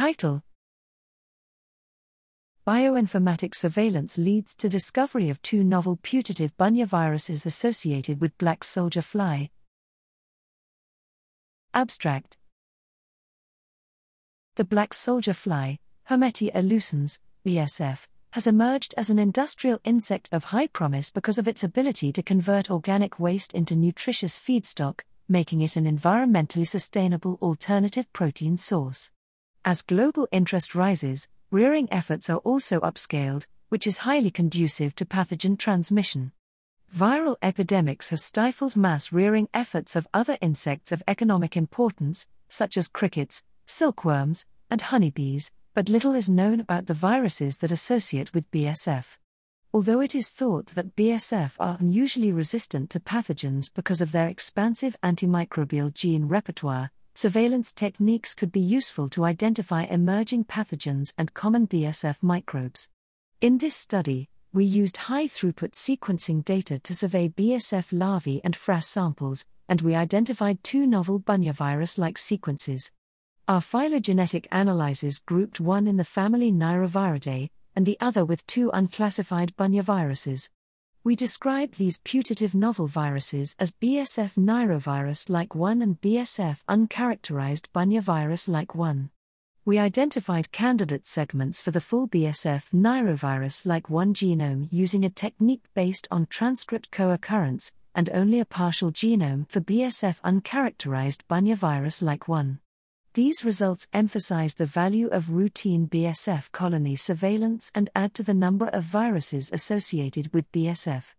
Title Bioinformatics surveillance leads to discovery of two novel putative bunya viruses associated with black soldier fly. Abstract The black soldier fly, Hermetia illucens, BSF, has emerged as an industrial insect of high promise because of its ability to convert organic waste into nutritious feedstock, making it an environmentally sustainable alternative protein source. As global interest rises, rearing efforts are also upscaled, which is highly conducive to pathogen transmission. Viral epidemics have stifled mass rearing efforts of other insects of economic importance, such as crickets, silkworms, and honeybees, but little is known about the viruses that associate with BSF. Although it is thought that BSF are unusually resistant to pathogens because of their expansive antimicrobial gene repertoire, surveillance techniques could be useful to identify emerging pathogens and common BSF microbes. In this study, we used high throughput sequencing data to survey BSF larvae and frass samples, and we identified two novel bunya virus like sequences. Our phylogenetic analyses grouped one in the family Nairoviridae, and the other with two unclassified bunya viruses. We describe these putative novel viruses as BSF nairovirus like 1 and BSF uncharacterized bunyavirus like 1. We identified candidate segments for the full BSF nairovirus like 1 genome using a technique based on transcript co occurrence, and only a partial genome for BSF uncharacterized bunyavirus like 1. These results emphasize the value of routine BSF colony surveillance and add to the number of viruses associated with BSF.